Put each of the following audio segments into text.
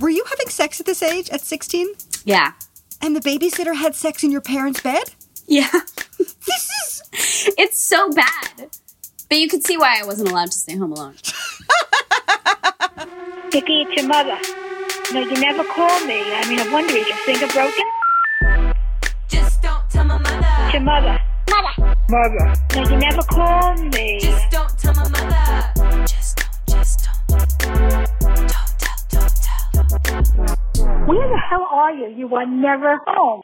Were you having sex at this age, at 16? Yeah. And the babysitter had sex in your parents' bed? Yeah. This is. It's so bad. But you could see why I wasn't allowed to stay home alone. Dickie, it's your mother. No, you never call me. I mean, I wonder, is your finger broken? Just don't tell my mother. It's your mother. Mother. Mother. No, you never call me. Just don't tell my mother. Where the hell are you? You are never home.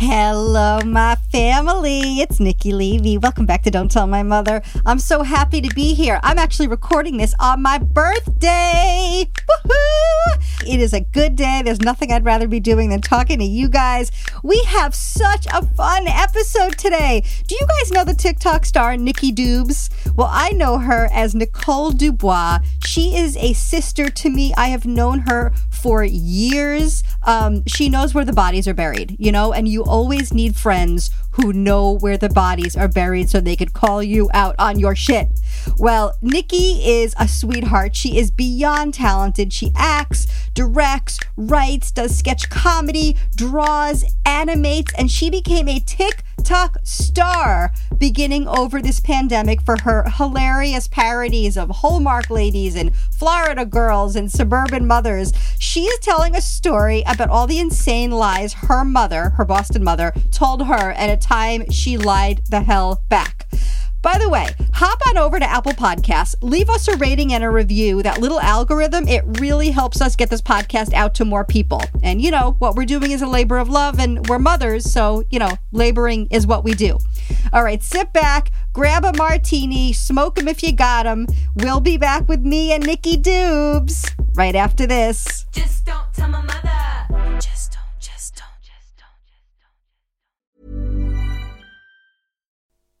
Hello, my family. It's Nikki Levy. Welcome back to Don't Tell My Mother. I'm so happy to be here. I'm actually recording this on my birthday. Woohoo! It is a good day. There's nothing I'd rather be doing than talking to you guys. We have such a fun episode today. Do you guys know the TikTok star Nikki Dubes? Well, I know her as Nicole Dubois. She is a sister to me. I have known her for years. Um, she knows where the bodies are buried, you know, and you always need friends who know where the bodies are buried so they could call you out on your shit. Well, Nikki is a sweetheart. She is beyond talented. She acts, directs, writes, does sketch comedy, draws, animates, and she became a TikTok star beginning over this pandemic for her hilarious parodies of Hallmark ladies and Florida girls and suburban mothers. She is telling a story about all the insane lies her mother, her Boston mother, told her at a time she lied the hell back. By the way, hop on over to Apple Podcasts, leave us a rating and a review. That little algorithm, it really helps us get this podcast out to more people. And you know, what we're doing is a labor of love and we're mothers, so, you know, laboring is what we do. All right, sit back, grab a martini, smoke them if you got them. We'll be back with me and Nikki Dubes right after this. Just don't tell my mother.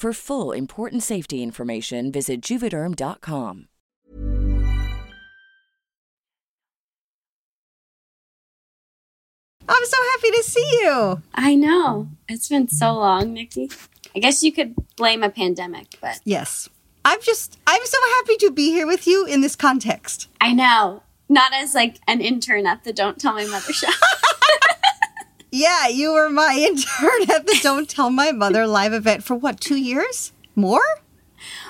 For full important safety information, visit juvederm.com. I'm so happy to see you. I know. It's been so long, Nikki. I guess you could blame a pandemic, but Yes. I'm just, I'm so happy to be here with you in this context. I know. Not as like an intern at the Don't Tell My Mother show. Yeah, you were my intern at the Don't Tell My Mother live event for what, two years? More?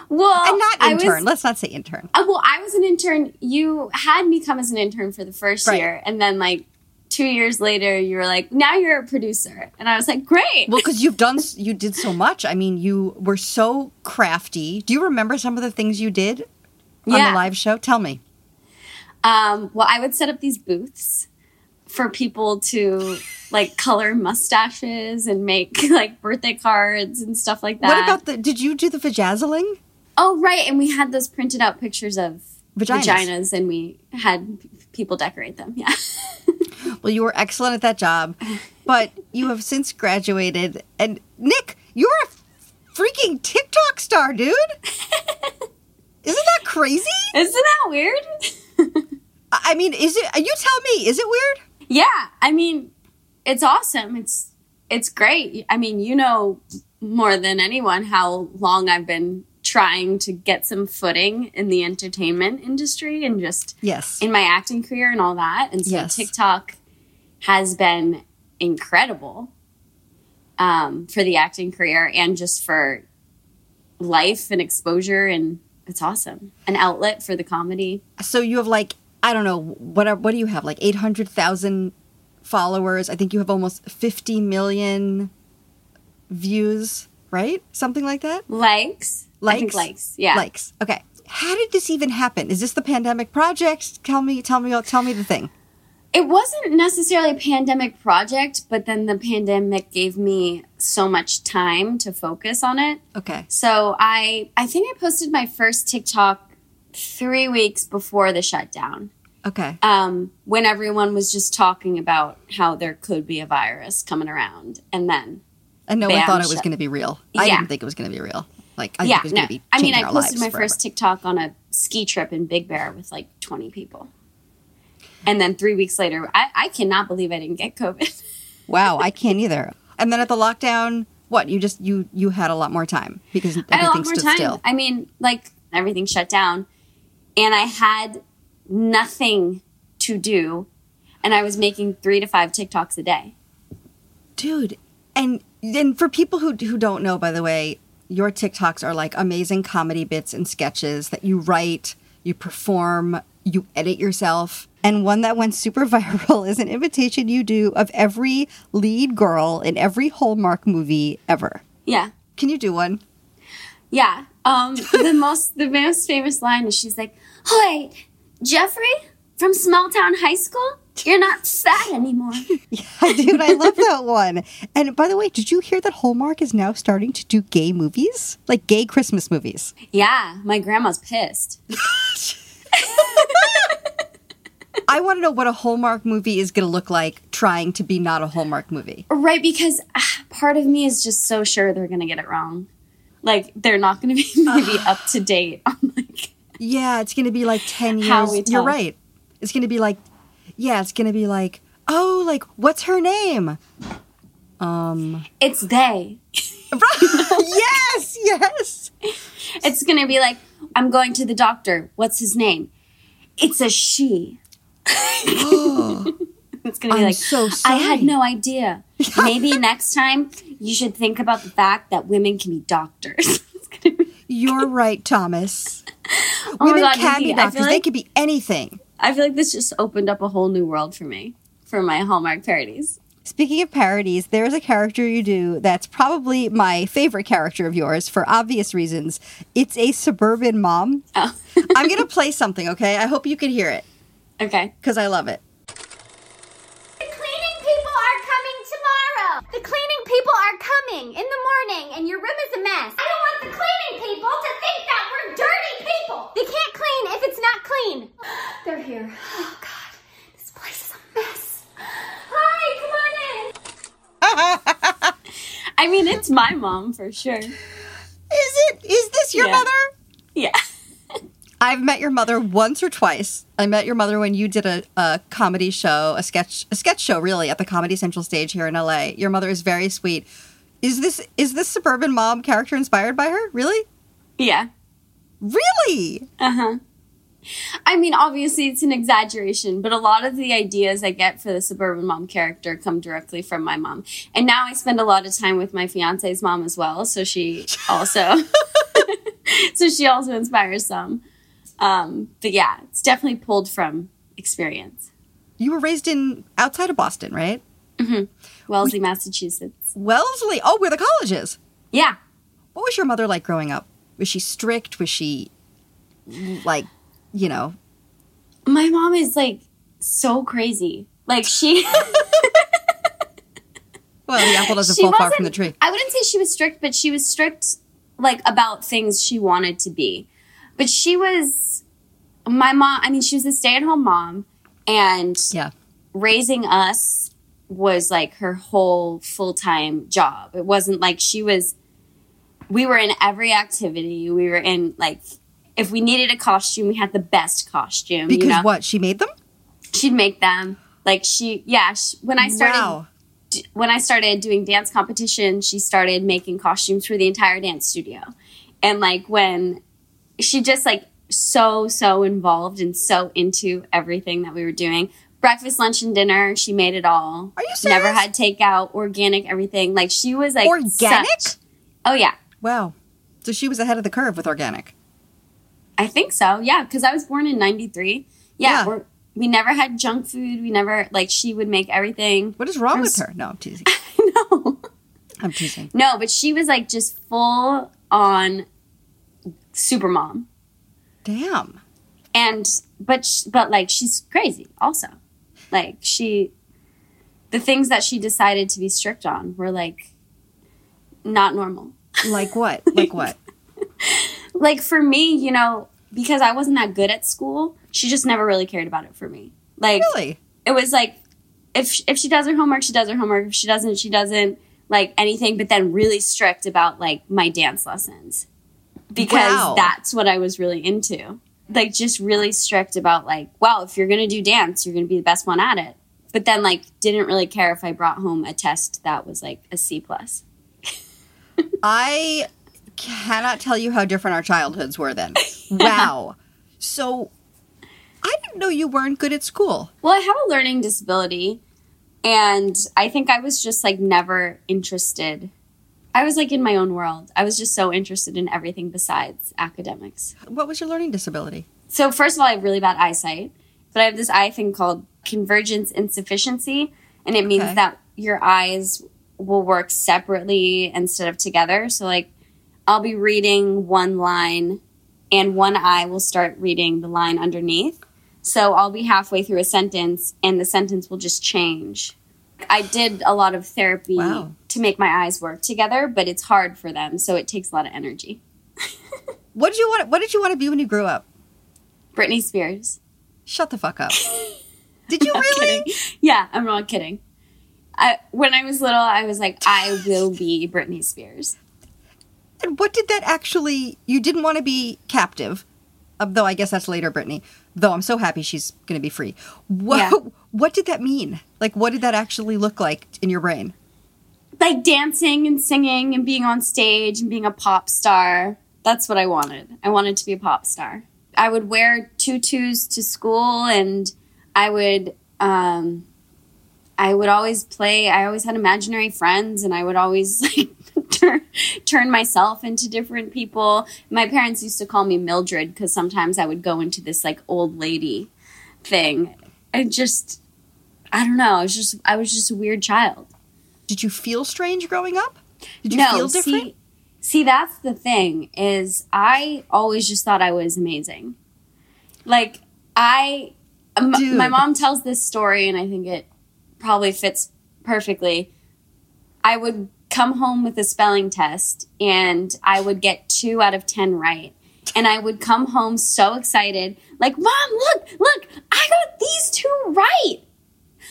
well, and not intern. was- Let's not say intern. Uh, well, I was an intern. You had me come as an intern for the first Right. year, and then like two years later, you were like, "Now you're a producer," and I was like, "Great." Well, because you've done, you did so much. I mean, you were so crafty. Do you remember some of the things you did on Yeah. the live show? Tell me. Um, well, I would set up these booths for people to like color mustaches and make like birthday cards and stuff like that. What about the, did you do the vajazzling? Oh, right, and we had those printed out pictures of Vaginas. vaginas, and we had people decorate them. Yeah. Well, you were excellent at that job, but you have since graduated. And Nick, you're a freaking TikTok star, dude. Isn't that crazy? Isn't that weird? I I mean, is it? You tell me. Is it weird? Yeah, I mean, it's awesome. It's it's great. I mean, you know more than anyone how long I've been trying to get some footing in the entertainment industry and just Yes. in my acting career and all that. And so Yes. TikTok has been incredible um, for the acting career and just for life and exposure and it's awesome. An outlet for the comedy. So you have like I don't know what what do you have like eight hundred thousand followers? I think you have almost fifty million views, right? Something like that. Likes. Likes? likes. Yeah. Likes. Okay. How did this even happen? Is this the pandemic project? Tell me, tell me, tell me the thing. It wasn't necessarily a pandemic project, but then the pandemic gave me so much time to focus on it. Okay. So I I think I posted my first TikTok 3 weeks before the shutdown. Okay. Um when everyone was just talking about how there could be a virus coming around and then And no one thought it was going to be real. I Yeah. didn't think it was going to be real. Like I yeah, think it was no. going to be. I mean, I posted my forever. first TikTok on a ski trip in Big Bear with like 20 people. And then 3 weeks later, I I cannot believe I didn't get COVID. Wow, I can't either. And then at the lockdown, what you just you you had a lot more time because I had a lot more stood time. still. I mean, like everything shut down, and I had nothing to do, and I was making three to five TikToks a day. dude and and for people who who don't know by the way your tiktoks are like amazing comedy bits and sketches that you write you perform you edit yourself and one that went super viral is an imitation you do of every lead girl in every hallmark movie ever Yeah, can you do one yeah. Um, the most the most famous line is she's like, "Hi, Jeffrey from Small Town High School. You're not fat anymore." Yeah, dude i love that one and by the way did you hear that hallmark is now starting to do gay movies like gay christmas movies yeah, my grandma's pissed. i want to know what a hallmark movie is going to look like trying to be not a hallmark movie Right, because ah, part of me is just so sure they're gonna get it wrong. Like they're not gonna be maybe up to date on Yeah, it's going to be like 10 years. You're right. It's going to be like, yeah, it's going to be like, oh, like, what's her name? Um, it's they. yes, yes. It's gonna be like, I'm going to the doctor. What's his name? It's a she. it's gonna be I'm like, so I had no idea. Maybe next time you should think about the fact that women can be doctors. It's gonna be- You're right, Thomas. Oh my Women god, can be Nikki, I doctors. feel they could be anything. I feel like this just opened up a whole new world for me for my Hallmark parodies. Speaking of parodies, there's a character you do that's probably my favorite character of yours for obvious reasons. It's a suburban mom. Oh, I'm going to play something, okay? I hope you can hear it okay. because I love it. The cleaning people are coming tomorrow. The cleaning people are coming in the morning, and your room is a mess. I don't want the cleaning people to think that we're dirty people. They can't clean if it's not clean. They're here. Oh God, this place is a mess. Hi, come on in. I mean, it's my mom for sure. Is it? Is this your Yeah. mother? Yeah. I've met your mother once or twice. I met your mother when you did a, a comedy show, a sketch, a sketch show, really, at the Comedy Central stage here in LA. Your mother is very sweet. Is this is this suburban mom character inspired by her? Really? Yeah. Really? Uh huh. I mean, obviously, it's an exaggeration, but a lot of the ideas I get for the suburban mom character come directly from my mom. And now I spend a lot of time with my fiance's mom as well, so she also, so she also inspires some. Um, but yeah, it's definitely pulled from experience. You were raised in outside of Boston, right? Wellesley, Massachusetts. Wellesley. Oh, where the college is. Yeah. What was your mother like growing up? Was she strict? Was she like, you know? My mom is like so crazy. Like she. Well, the apple doesn't she fall far from the tree. I wouldn't say she was strict, but she was strict like about things she wanted to be. But she was my mom. I mean, she was a stay-at-home mom, and Yeah. raising us was like her whole full-time job. It wasn't like she was. We were in every activity. We were in like. If we needed a costume, we had the best costume. Because you know? what? She made them? she'd make them. Like she, yeah. She, when I started Wow. d- when I started doing dance competition, she started making costumes for the entire dance studio. And like when she just like so so involved and so into everything that we were doing. Breakfast, lunch, and dinner. She made it all. Are you Never had takeout, organic, everything. Like she was like Organic? such- oh yeah, Wow. So she was ahead of the curve with organic. I think so. Yeah, because I was born in '93. Yeah, Yeah. We're, we never had junk food. We never like she would make everything. What is wrong I with her? No, I'm teasing. no, I'm teasing. no, but she was like just full on super mom. Damn. and but sh- but like she's crazy also like she the things that she decided to be strict on were like not normal Like what? Like what? like for me you know because i wasn't that good at school she just never really cared about it for me like Really? it was like if if she does her homework she does her homework if she doesn't she doesn't like anything but then really strict about like my dance lessons because Wow. that's what i was really into like just really strict about like well if you're gonna do dance you're gonna be the best one at it but then like didn't really care if i brought home a test that was like a c plus I cannot tell you how different our childhoods were then. Wow. So I didn't know you weren't good at school. Well, I have a learning disability, and I think I was just like never interested. I was like in my own world. I was just so interested in everything besides academics. What was your learning disability? So, first of all, I have really bad eyesight, but I have this eye thing called convergence insufficiency, and it means Okay. that your eyes will work separately instead of together. So, like, I'll be reading one line, and one eye will start reading the line underneath. So I'll be halfway through a sentence and the sentence will just change. I did a lot of therapy Wow. To make my eyes work together, but it's hard for them, so it takes a lot of energy. What did you want? What did you want to be when you grew up? Britney Spears. Shut the fuck up. Did you really? kidding. Yeah, I'm not kidding. I, when I was little, I was like, I will be Britney Spears. And what did that actually? You didn't want to be captive, though. I guess that's later, Britney. Though I'm so happy she's going to be free. What? Yeah. What did that mean? Like, what did that actually look like in your brain? Like dancing and singing and being on stage and being a pop star. That's what I wanted. I wanted to be a pop star. I would wear tutus to school and I would um I would always play I always had imaginary friends and I would always like turn turn myself into different people. My parents used to call me Mildred because sometimes I would go into this like old lady thing. I just I don't know, I was just I was just a weird child. Did you feel strange growing up? Did you no, feel different? See, see, that's the thing is I always just thought I was amazing. Like I, m- my mom tells this story, and I think it probably fits perfectly. I would come home with a spelling test, and I would get two out of ten right. And I would come home so excited, like, Mom, look, look, I got these two right.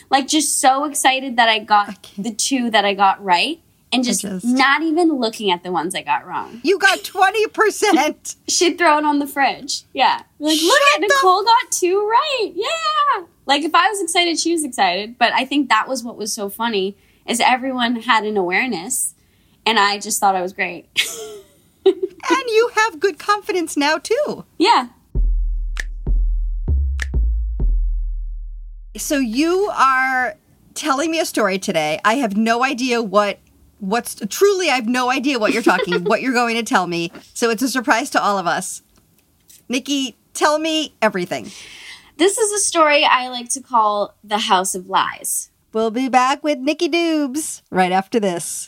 Like, just so excited that I got the two that I got right, and just, just- not even looking at the ones I got wrong. you got twenty percent. She'd throw it on the fridge. Yeah. Like, look at Nicole got two right. Yeah. Like, if I was excited, she was excited. But I think that was what was so funny is everyone had an awareness, and I just thought I was great. and you have good confidence now too. yeah. So you are telling me a story today. I have no idea what what's truly I have no idea what you're talking what you're going to tell me. So it's a surprise to all of us. Nikki, tell me everything. This is a story I like to call the House of Lies. We'll be back with Nikki Dubes right after this.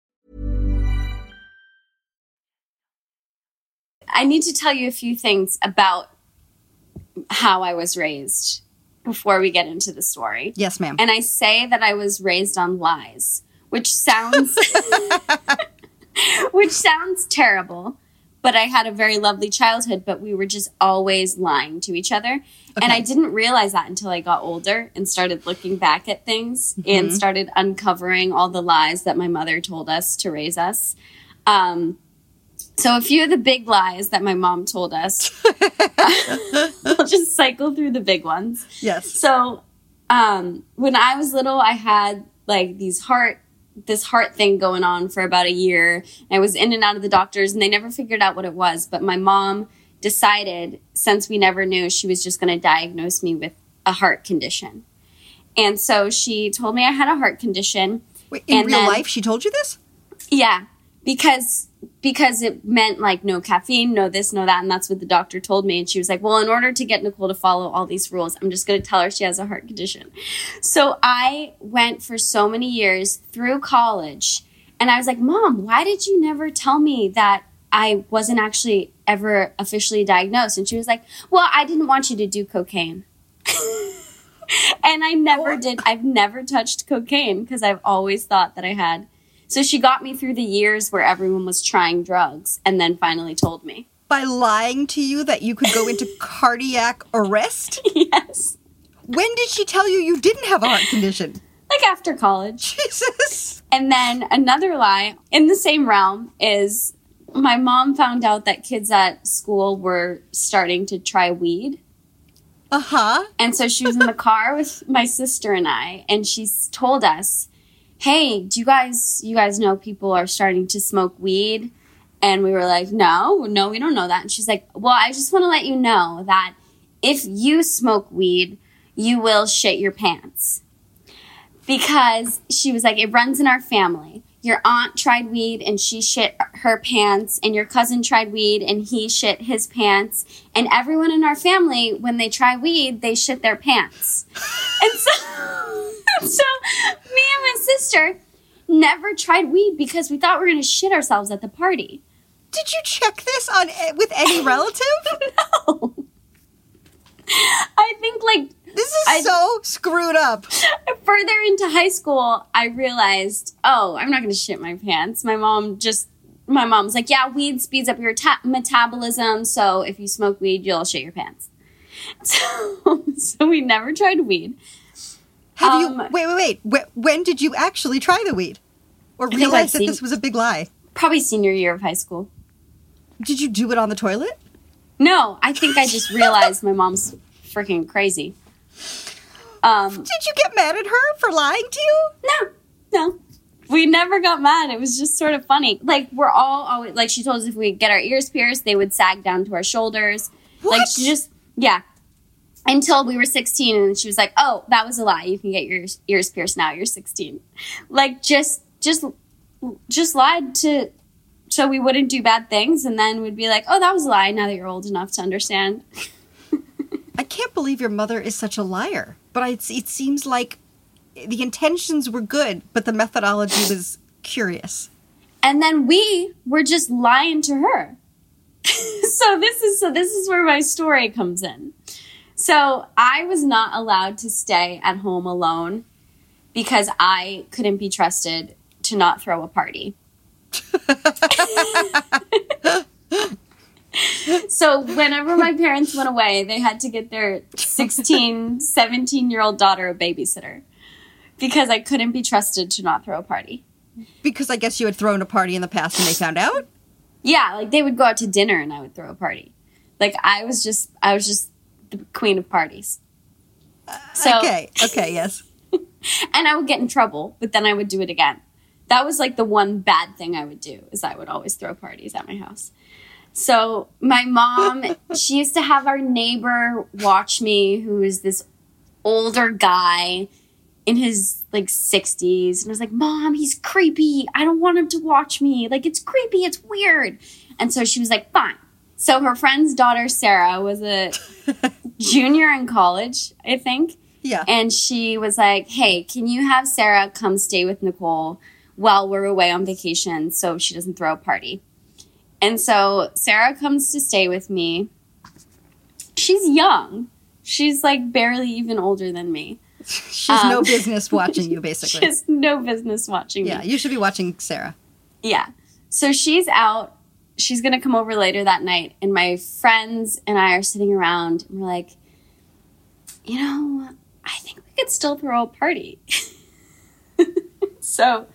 I need to tell you a few things about how I was raised before we get into the story. Yes, ma'am. And I say that I was raised on lies, which sounds which sounds terrible, but I had a very lovely childhood, but we were just always lying to each other. And I didn't realize that until I got older and started looking back at things Mm-hmm. and started uncovering all the lies that my mother told us to raise us. Um, so a few of the big lies that my mom told us, I'll just cycle through the big ones. Yes. So, um, when I was little, I had like these heart, this heart thing going on for about a year. I was in and out of the doctors, and they never figured out what it was. But my mom decided, since we never knew, she was just going to diagnose me with a heart condition. And so she told me I had a heart condition. Wait, in real then- life, she told you this? Yeah, because because it meant like no caffeine, no this, no that, and that's what the doctor told me. And she was like, "Well, in order to get Nicole to follow all these rules, I'm just going to tell her she has a heart condition." So I went for so many years through college, and I was like, "Mom, why did you never tell me that I wasn't actually ever officially diagnosed?" And she was like, "Well, I didn't want you to do cocaine." and I never did. I've never touched cocaine because I've always thought that I had. So she got me through the years where everyone was trying drugs and then finally told me. By lying to you that you could go into cardiac arrest? yes. When did she tell you you didn't have a heart condition? Like after college. Jesus. And then another lie in the same realm is my mom found out that kids at school were starting to try weed. Uh huh. And so she was in the car with my sister and I, and she told us, "Hey, do you guys you guys know people are starting to smoke weed?" And we were like, "No, no, we don't know that." And she's like, "Well, I just want to let you know that if you smoke weed, you will shit your pants." Because she was like, "It runs in our family." Your aunt tried weed and she shit her pants, and your cousin tried weed and he shit his pants, and everyone in our family, when they try weed, they shit their pants. And so, so me and my sister never tried weed because we thought we were going to shit ourselves at the party. Did you check this on eh, with any relative? no. I think like This is I- so screwed up. further into high school, I realized, oh, I'm not going to shit my pants. My mom just, my mom's like, yeah, weed speeds up your ta- metabolism. So if you smoke weed, you'll shit your pants. So, so we never tried weed. Have Um, you? Wait, wait, wait. When did you actually try the weed, or realize that seen- this was a big lie? Probably senior year of high school. Did you do it on the toilet? No, I think I just realized my mom's freaking crazy. Um, Did you get mad at her for lying to you? no, no. We never got mad. It was just sort of funny. Like we're all always like she told us if we get our ears pierced, they would sag down to our shoulders. What? Like she just yeah. Until we were 16 and she was like, "Oh, that was a lie. You can get your ears, pierced now. You're 16." Like just just just lied to so we wouldn't do bad things and then we'd be like, "Oh, that was a lie now that you're old enough to understand." I can't believe your mother is such a liar. But I, it seems like the intentions were good, but the methodology was curious. and then we were just lying to her so this is so this is where my story comes in so i was not allowed to stay at home alone because i couldn't be trusted to not throw a party so whenever my parents went away they had to get their 16 17 year old daughter a babysitter because i couldn't be trusted to not throw a party Because I guess you had thrown a party in the past and they found out. Yeah, like they would go out to dinner and I would throw a party. Like I was just I was just the queen of parties. So Okay. Okay. Yes. and I would get in trouble, but then I would do it again. That was like the one bad thing I would do is I would always throw parties at my house. So my mom, she used to have our neighbor watch me, who is this older guy in his like 60s. And I was like, Mom, he's creepy. I don't want him to watch me. Like, it's creepy. It's weird. And so she was like, Fine. So her friend's daughter, Sarah, was a junior in college, I think. Yeah. And she was like, Hey, can you have Sarah come stay with Nicole while we're away on vacation so she doesn't throw a party? And so Sarah comes to stay with me. She's young. She's like barely even older than me. She's has no Um, business watching you, basically. has no business watching Yeah. me. Yeah, you should be watching Sarah. Yeah. So she's out. She's gonna come over later that night, and my friends and I are sitting around, and we're like, you know, I think we could still throw a party. so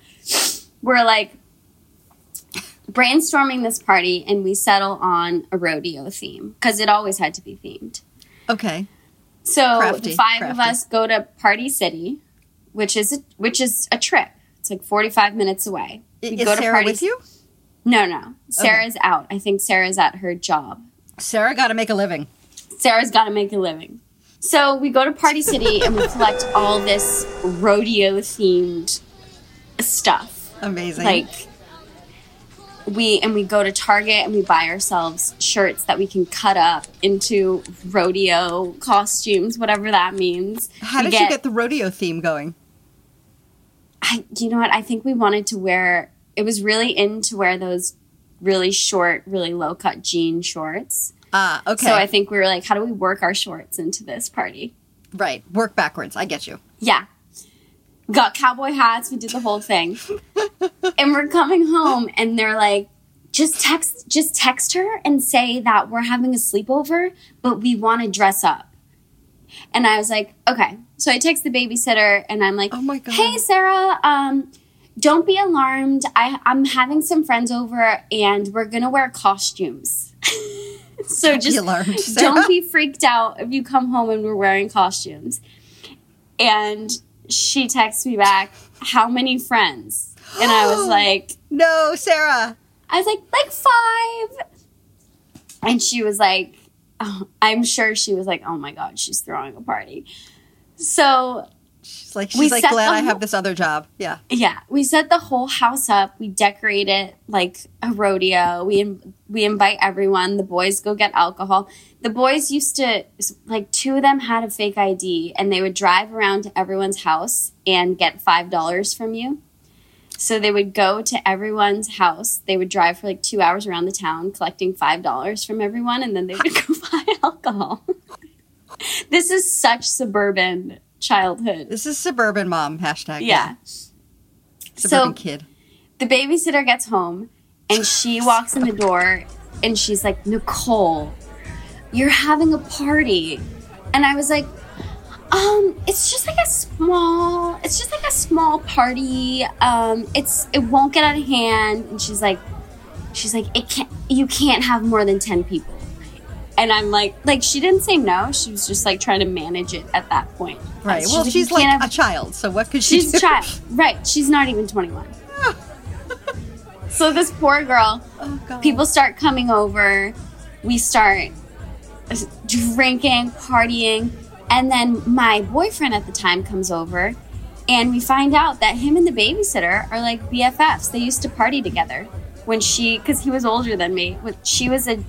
we're like brainstorming this party, and we settle on a rodeo theme because it always had to be themed. Okay. So Crafty, the five of us go to Party City, which is a, which is a trip. It's like forty five minutes away. We Is go to Sarah Party with you? No, no. Sarah's out. I think Sarah's at her job. Sarah got to make a living. Sarah's got to make a living. So we go to Party City and we collect all this rodeo themed stuff. Amazing. Like we and we go to Target and we buy ourselves shirts that we can cut up into rodeo costumes, whatever that means. How We did you get the rodeo theme going? I, you know what? I think we wanted to wear. It was really in to wear those really short, really low cut jean shorts. Ah, okay. So I think we were like, how do we work our shorts into this party? right. Work backwards. I get you. Yeah. Got cowboy hats. We did the whole thing. and we're coming home and they're like, just text, just text her and say that we're having a sleepover, but we want to dress up. And I was like, okay. So I text the babysitter and I'm like, Oh my God. hey, Sarah, um, don't be alarmed. I, I'm having some friends over and we're going to wear costumes. so Don't be just alarmed, don't be freaked out if you come home and we're wearing costumes. And she texts me back, how many friends? And I was like, No, Sarah. I was like, like five. And she was like, oh, I'm sure she was like, oh my God, she's throwing a party. So She's like, We she's like set glad I have this other job. Yeah. yeah, we set the whole house up. We decorate it like a rodeo. We in, we invite everyone. The boys go get alcohol. The boys used to like two of them had a fake ID, and they would drive around to everyone's house and get five dollars from you. So they would go to everyone's house. They would drive for like two hours around the town, collecting five dollars from everyone, and then they would go buy alcohol. this is such suburban childhood. This is suburban mom hashtag. Yeah. Suburban So- kid. the babysitter gets home and she walks in the door and she's like, Nicole, you're having a party. And I was like, um, it's just like a small, it's just like a small party. Um, it's, it won't get out of hand. And she's like, she's like, it can't, you can't have more than 10 people. And I'm like, like, she didn't say no. She was just like trying to manage it at that point. Right. She's well, "You she's like have- a child, so what could she She's do? a child. Right. She's not even 21. so this poor girl, Oh, God. people start coming over. We start drinking, partying. And then my boyfriend at the time comes over. And we find out that him and the babysitter are like BFFs. They used to party together when she, because he was older than me. When She was a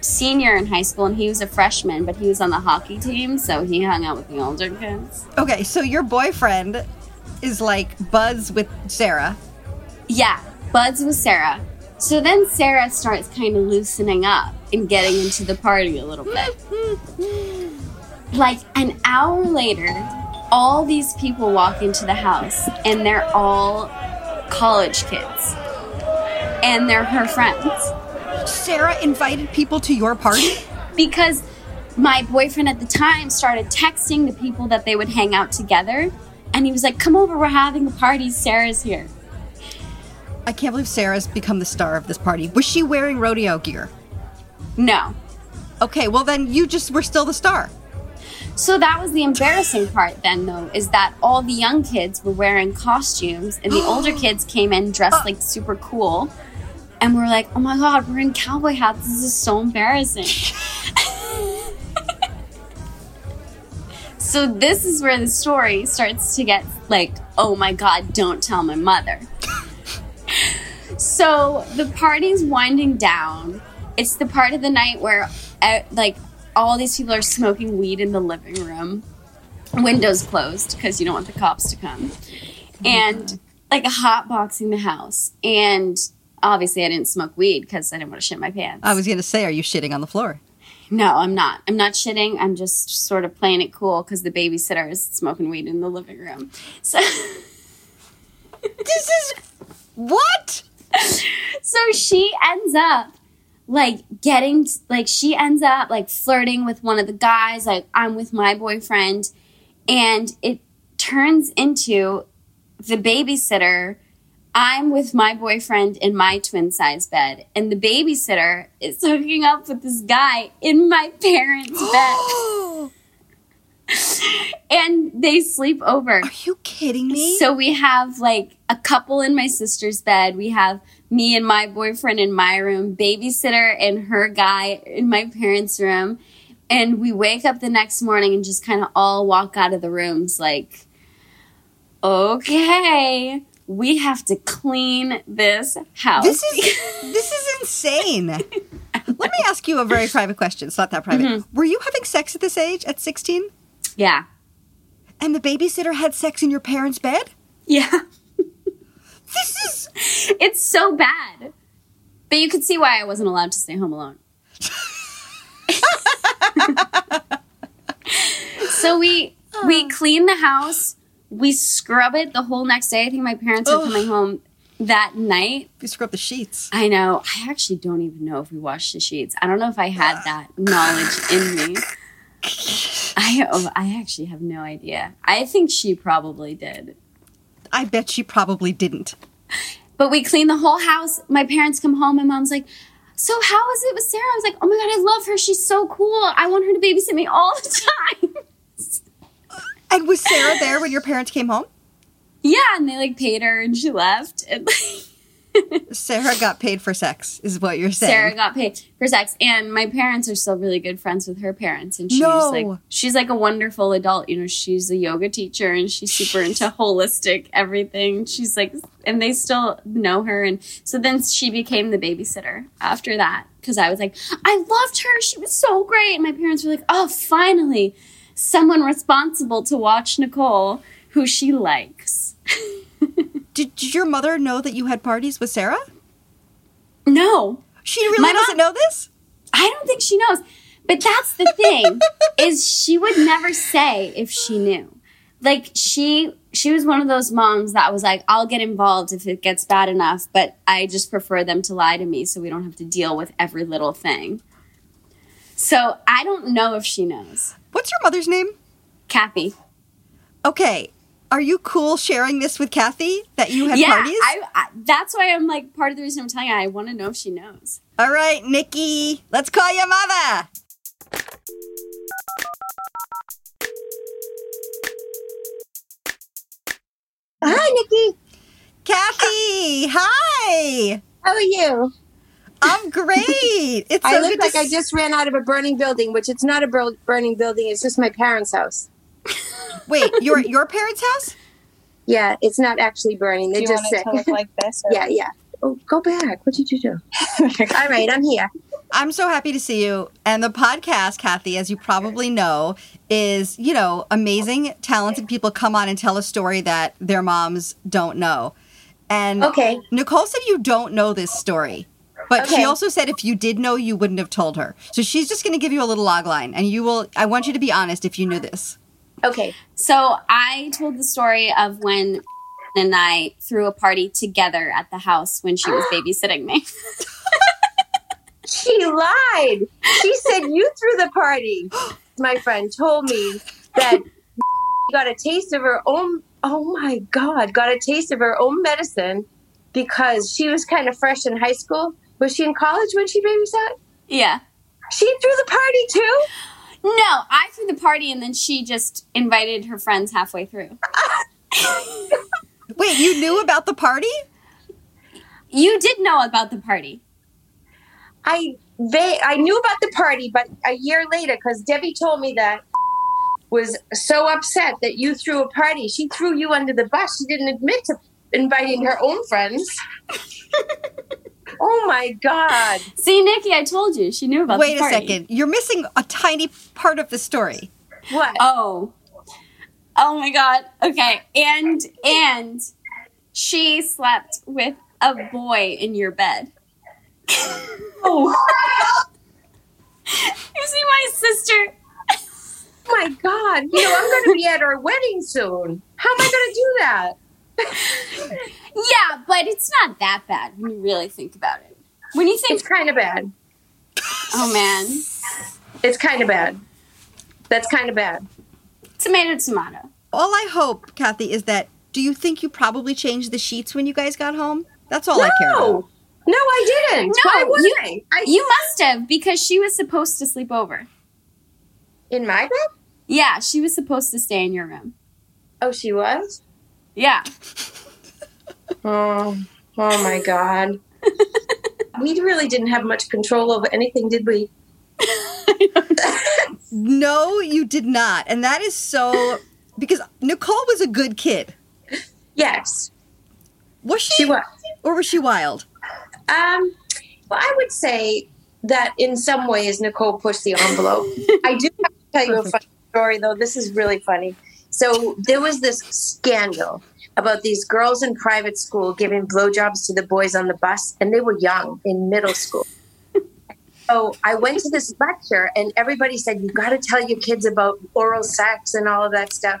senior in high school and he was a freshman, but he was on the hockey team. So he hung out with the older kids. Okay, so your boyfriend is like buds with Sarah. Yeah, Buds with Sarah. So then Sarah starts kind of loosening up and getting into the party a little bit. like an hour later, all these people walk into the house and they're all college kids. And they're her friends. Sarah invited people to your party? Because my boyfriend at the time started texting the people that they would hang out together. And he was like, Come over, we're having a party. Sarah's here. I can't believe Sarah's become the star of this party. Was she wearing rodeo gear? No, Okay, well then you just were still the star. So that was the embarrassing part then though, is that all the young kids were wearing costumes and the older kids came in dressed uh. like super cool. And we're like, oh my god, we're in cowboy hats. This is so embarrassing. so this is where the story starts to get like, oh my god, don't tell my mother. so the party's winding down. It's the part of the night where, uh, like, all these people are smoking weed in the living room, windows closed because you don't want the cops to come, and like hot hotboxing the house. And obviously, I didn't smoke weed because I didn't want to shit my pants. I was gonna say, are you shitting on the floor? no, I'm not. I'm not shitting. I'm just sort of playing it cool because the babysitter is smoking weed in the living room. So. This is what? So she ends up like getting like she ends up like flirting with one of the guys like i'm with my boyfriend and it turns into the babysitter i'm with my boyfriend in my twin size bed and the babysitter is hooking up with this guy in my parents bed and they sleep over Are you kidding me? so we have like a couple in my sister's bed. We have me and my boyfriend in my room, babysitter and her guy in my parents' room. And we wake up the next morning and just kind of all walk out of the rooms like, okay, we have to clean this house. This is this is insane. Let me ask you a very private question. It's not that private. Mm-hmm. Were you having sex at this age at 16? yeah. And the babysitter had sex in your parents' bed? Yeah. This is It's so bad. But you could see why I wasn't allowed to stay home alone. so we we clean the house, we scrub it the whole next day. I think my parents are coming home that night. you scrub the sheets. I know. I actually don't even know if we washed the sheets. I don't know if I had that knowledge in me. I oh, I actually have no idea. I think she probably did. I bet she probably didn't. But we clean the whole house. My parents come home. My mom's like, So how was it with Sarah? I was like, Oh my God, I love her. She's so cool. I want her to babysit me all the time. And was Sarah there when your parents came home? yeah. And they like paid her and she left. And Sarah got paid for sex, is what you're saying. Sarah got paid for sex. And my parents are still really good friends with her parents. And she's No. like, she's like a wonderful adult. You know, she's a yoga teacher and she's super into holistic everything. She's like, and they still know her. And so then she became the babysitter after that. Cause I was like, I loved her. She was so great. And my parents were like, oh, finally, someone responsible to watch Nicole who she likes. Did, did your mother know that you had parties with Sarah? No, She really My doesn't mom- know this? I don't think she knows. But that's the thing is she would never say if she knew. Like she she was one of those moms that was like, I'll get involved if it gets bad enough, but I just prefer them to lie to me so we don't have to deal with every little thing. So I don't know if she knows. What's your mother's name? Kathy. Okay. Are you cool sharing this with Kathy that you have yeah, parties? I, I, that's why I'm like part of the reason I'm telling you. I want to know if she knows. All right, Nikki, let's call your mother. Hi, Nikki. Kathy, hi. How are you? I'm great. It's so I look good like to I s- just ran out of a burning building, which it's not a burning building. It's just my parents' house. Wait, your your parents' house? Yeah, it's not actually burning. They're just want sick. to look like this? or- yeah, yeah. Oh, go back. What did you do? All right, I'm here. I'm so happy to see you. And the podcast, Kathy, as you probably know, is, you know, amazing, talented people come on and tell a story that their moms don't know. And Okay. Nicole said you don't know this story. But she also said if you did know, you wouldn't have told her. So she's just going to give you a little log line, and you will. I want you to be honest if you knew this. Okay. So I told the story of when and I threw a party together at the house when she was babysitting me. She lied. She said you threw the party. My friend told me that she got a taste of her own. Oh my God, got a taste of her own medicine because she was kind of fresh in high school. Was she in college when she babysat? yeah. She threw the party too. No, I threw the party and then she just invited her friends halfway through. Wait, you knew about the party? You did know about the party. I they I knew about the party, but a year later, because Debbie told me that was so upset that you threw a party. She threw you under the bus. She didn't admit to inviting her own friends. oh my God! See, Nikki, I told you she knew about Wait the a second. You're missing a tiny part of the story. What? Oh. Oh my god. Okay. And and she slept with a boy in your bed. Oh, You see my sister? oh my God! You know I'm going to be at our wedding soon. How am I going to do that? Yeah, but it's not that bad when you really think about it. When you think, It's kind of bad. oh man, It's kind of bad. That's kind of bad. tomato, tomato. All I hope, Kathy, is that do you think you probably changed the sheets when you guys got home? That's all I care about. No, no, I didn't. No, Why would you- I? I? You must have because she was supposed to sleep over. in my bed? Yeah, she was supposed to stay in your room. Oh, she was. Yeah. Oh, oh my God. we really didn't have much control over anything, did we? No, you did not. And that is so because Nicole was a good kid. Yes, Was she? she was. Or was she wild? Um, well, I would say that in some ways Nicole pushed the envelope. I do have to tell you a funny story, though. This is really funny. So there was this scandal about these girls in private school giving blowjobs to the boys on the bus, and they were young in middle school. So I went to this lecture, and everybody said, You got to tell your kids about oral sex and all of that stuff.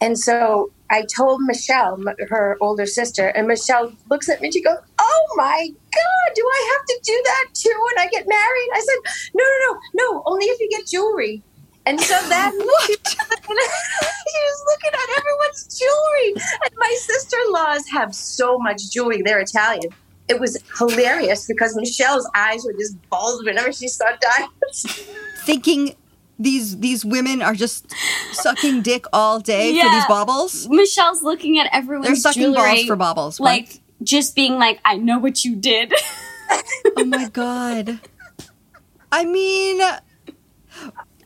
And so I told Michelle, her older sister, and Michelle looks at me and she goes, Oh my God, do I have to do that too when I get married? I said, No, no, no, no, only if you get jewelry. And so that she was looking at everyone's jewelry. And my sister in laws have so much jewelry, they're Italian. It was hilarious because Michelle's eyes were just bulged whenever she saw diamonds. Thinking these these women are just sucking dick all day for these baubles. Michelle's looking at everyone's They're sucking jewelry, balls for baubles. What? like just being like, "I know what you did." oh my god. I mean,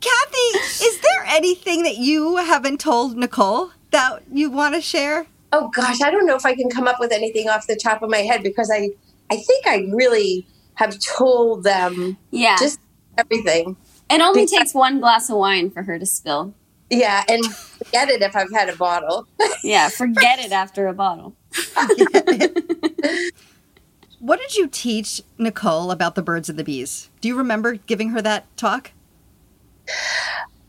Kathy, is there anything that you haven't told Nicole that you want to share? Oh gosh, I don't know if I can come up with anything off the top of my head because I I think I really have told them yeah, just everything. it only because- takes one glass of wine for her to spill. Yeah, and forget it if I've had a bottle. Yeah, forget it after a bottle. What did you teach Nicole about the birds and the bees? Do you remember giving her that talk?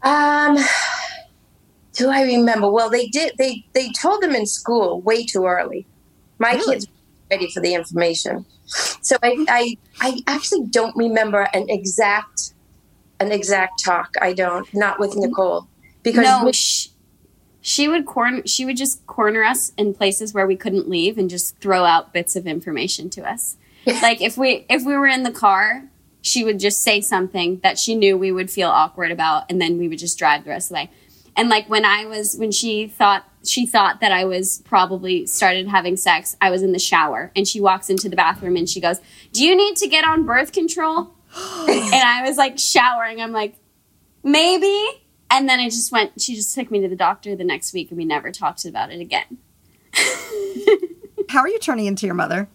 Um do I remember? Well, they did they they told them in school way too early. My Really? kids were ready for the information. So I, I I actually don't remember an exact an exact talk. I don't not with Nicole because no, Nic- sh- she would corner. She would just corner us in places where we couldn't leave and just throw out bits of information to us. like if we if we were in the car, she would just say something that she knew we would feel awkward about, and then we would just drive the rest of the way. And like when I was when she thought she thought that I was probably started having sex, I was in the shower, and she walks into the bathroom and she goes, "Do you need to get on birth control?" and I was like showering. I'm like, maybe. And then it just went, she just took me to the doctor the next week and we never talked about it again. How are you turning into your mother?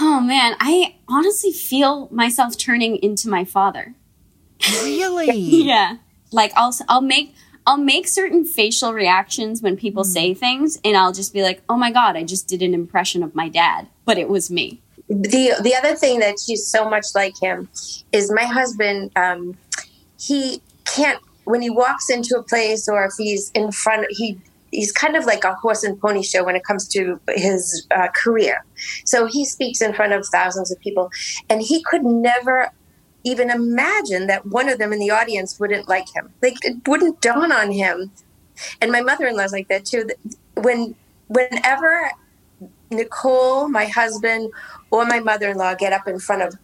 Oh man, I honestly feel myself turning into my father. Really? Yeah. Like I'll, I'll make, I'll make certain facial reactions when people say things and I'll just be like, oh my God, I just did an impression of my dad, but it was me. the the other thing that she's so much like him is my husband um he can't when he walks into a place or if he's in front he he's kind of like a horse and pony show when it comes to his uh, career. So he speaks in front of thousands of people and he could never even imagine that one of them in the audience wouldn't like him. Like it wouldn't dawn on him. And my mother-in-law's like that too. When whenever Nicole, my husband, or my mother in law get up in front of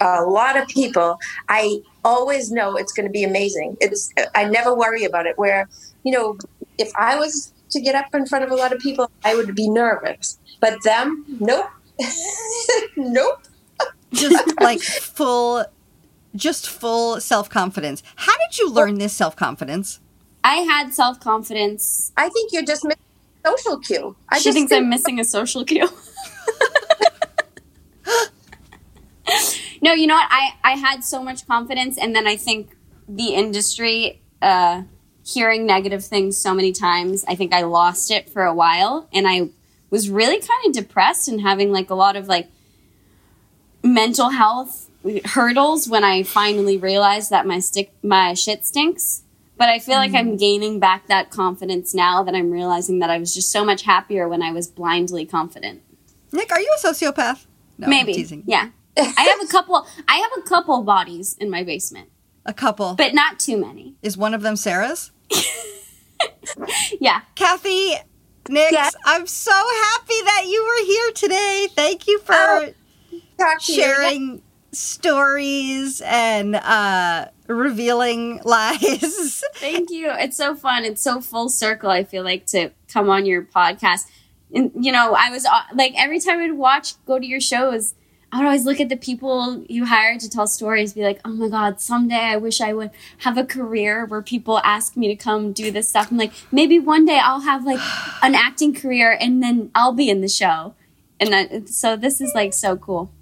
a lot of people, I always know it's going to be amazing. It's I never worry about it. Where you know, if I was to get up in front of a lot of people, I would be nervous. But them, nope, nope. Just like full, just full self confidence. How did you learn this self confidence? I had self confidence. I think you're just missing a social cue. I She just thinks think I'm missing a social cue. no, you know what? I, I had so much confidence, and then I think the industry, uh, hearing negative things so many times, I think I lost it for a while, and I was really kind of depressed and having like a lot of like mental health hurdles when I finally realized that my stick my shit stinks. But I feel like I'm gaining back that confidence now that I'm realizing that I was just so much happier when I was blindly confident. Nick, are you a sociopath? No, Maybe. teasing. Yeah. I have a couple. I have a couple bodies in my basement, A couple. but not too many. Is one of them Sarah's? Yeah. Kathy, Nick, Yes. I'm so happy that you were here today. Thank you for Oh, Talk to you. sharing stories and uh, revealing lies. Thank you. It's so fun. It's so full circle. I feel like to come on your podcast. And you know, I was uh, like every time I'd watch, go to your shows, I would always look at the people you hired to tell stories, be like, oh my god, someday I wish I would have a career where people ask me to come do this stuff. I'm like, maybe one day I'll have like an acting career, and then I'll be in the show. And that, so this is like so cool.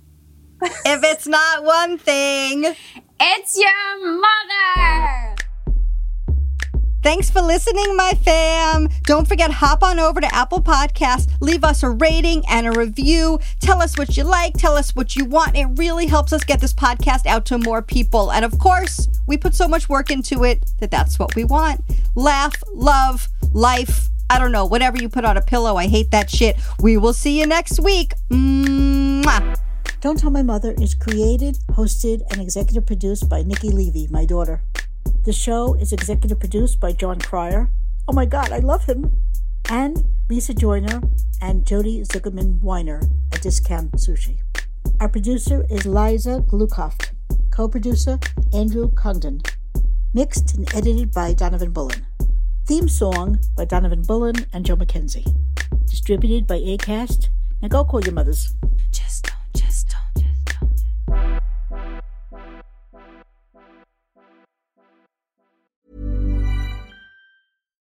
if it's not one thing. It's your mother. Thanks for listening, my fam. Don't forget, hop on over to Apple Podcasts, leave us a rating and a review. Tell us what you like, tell us what you want. It really helps us get this podcast out to more people. And of course, we put so much work into it that that's what we want. Laugh, love, life. I don't know, whatever you put on a pillow. I hate that shit. We will see you next week. Mwah. Don't Tell My Mother is created, hosted, and executive produced by Nikki Levy, my daughter. The show is executive produced by Jon Cryer. Oh my God, I love him. And Lisa Joyner and Jody Zuckerman Weiner at Discount Sushi. Our producer is Liza Glukoft. Co producer Andrew Condon. Mixed and edited by Donovan Bullen. Theme song by Donovan Bullen and Joe McKenzie. Distributed by ACAST. Now go call your mothers. Just